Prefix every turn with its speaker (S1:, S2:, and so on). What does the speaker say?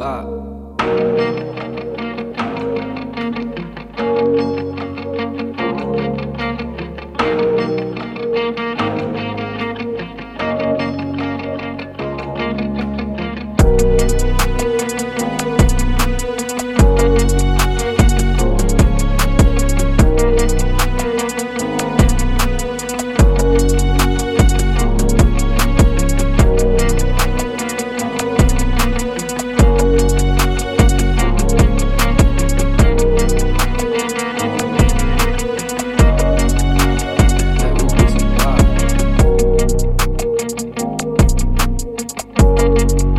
S1: back. Thank you.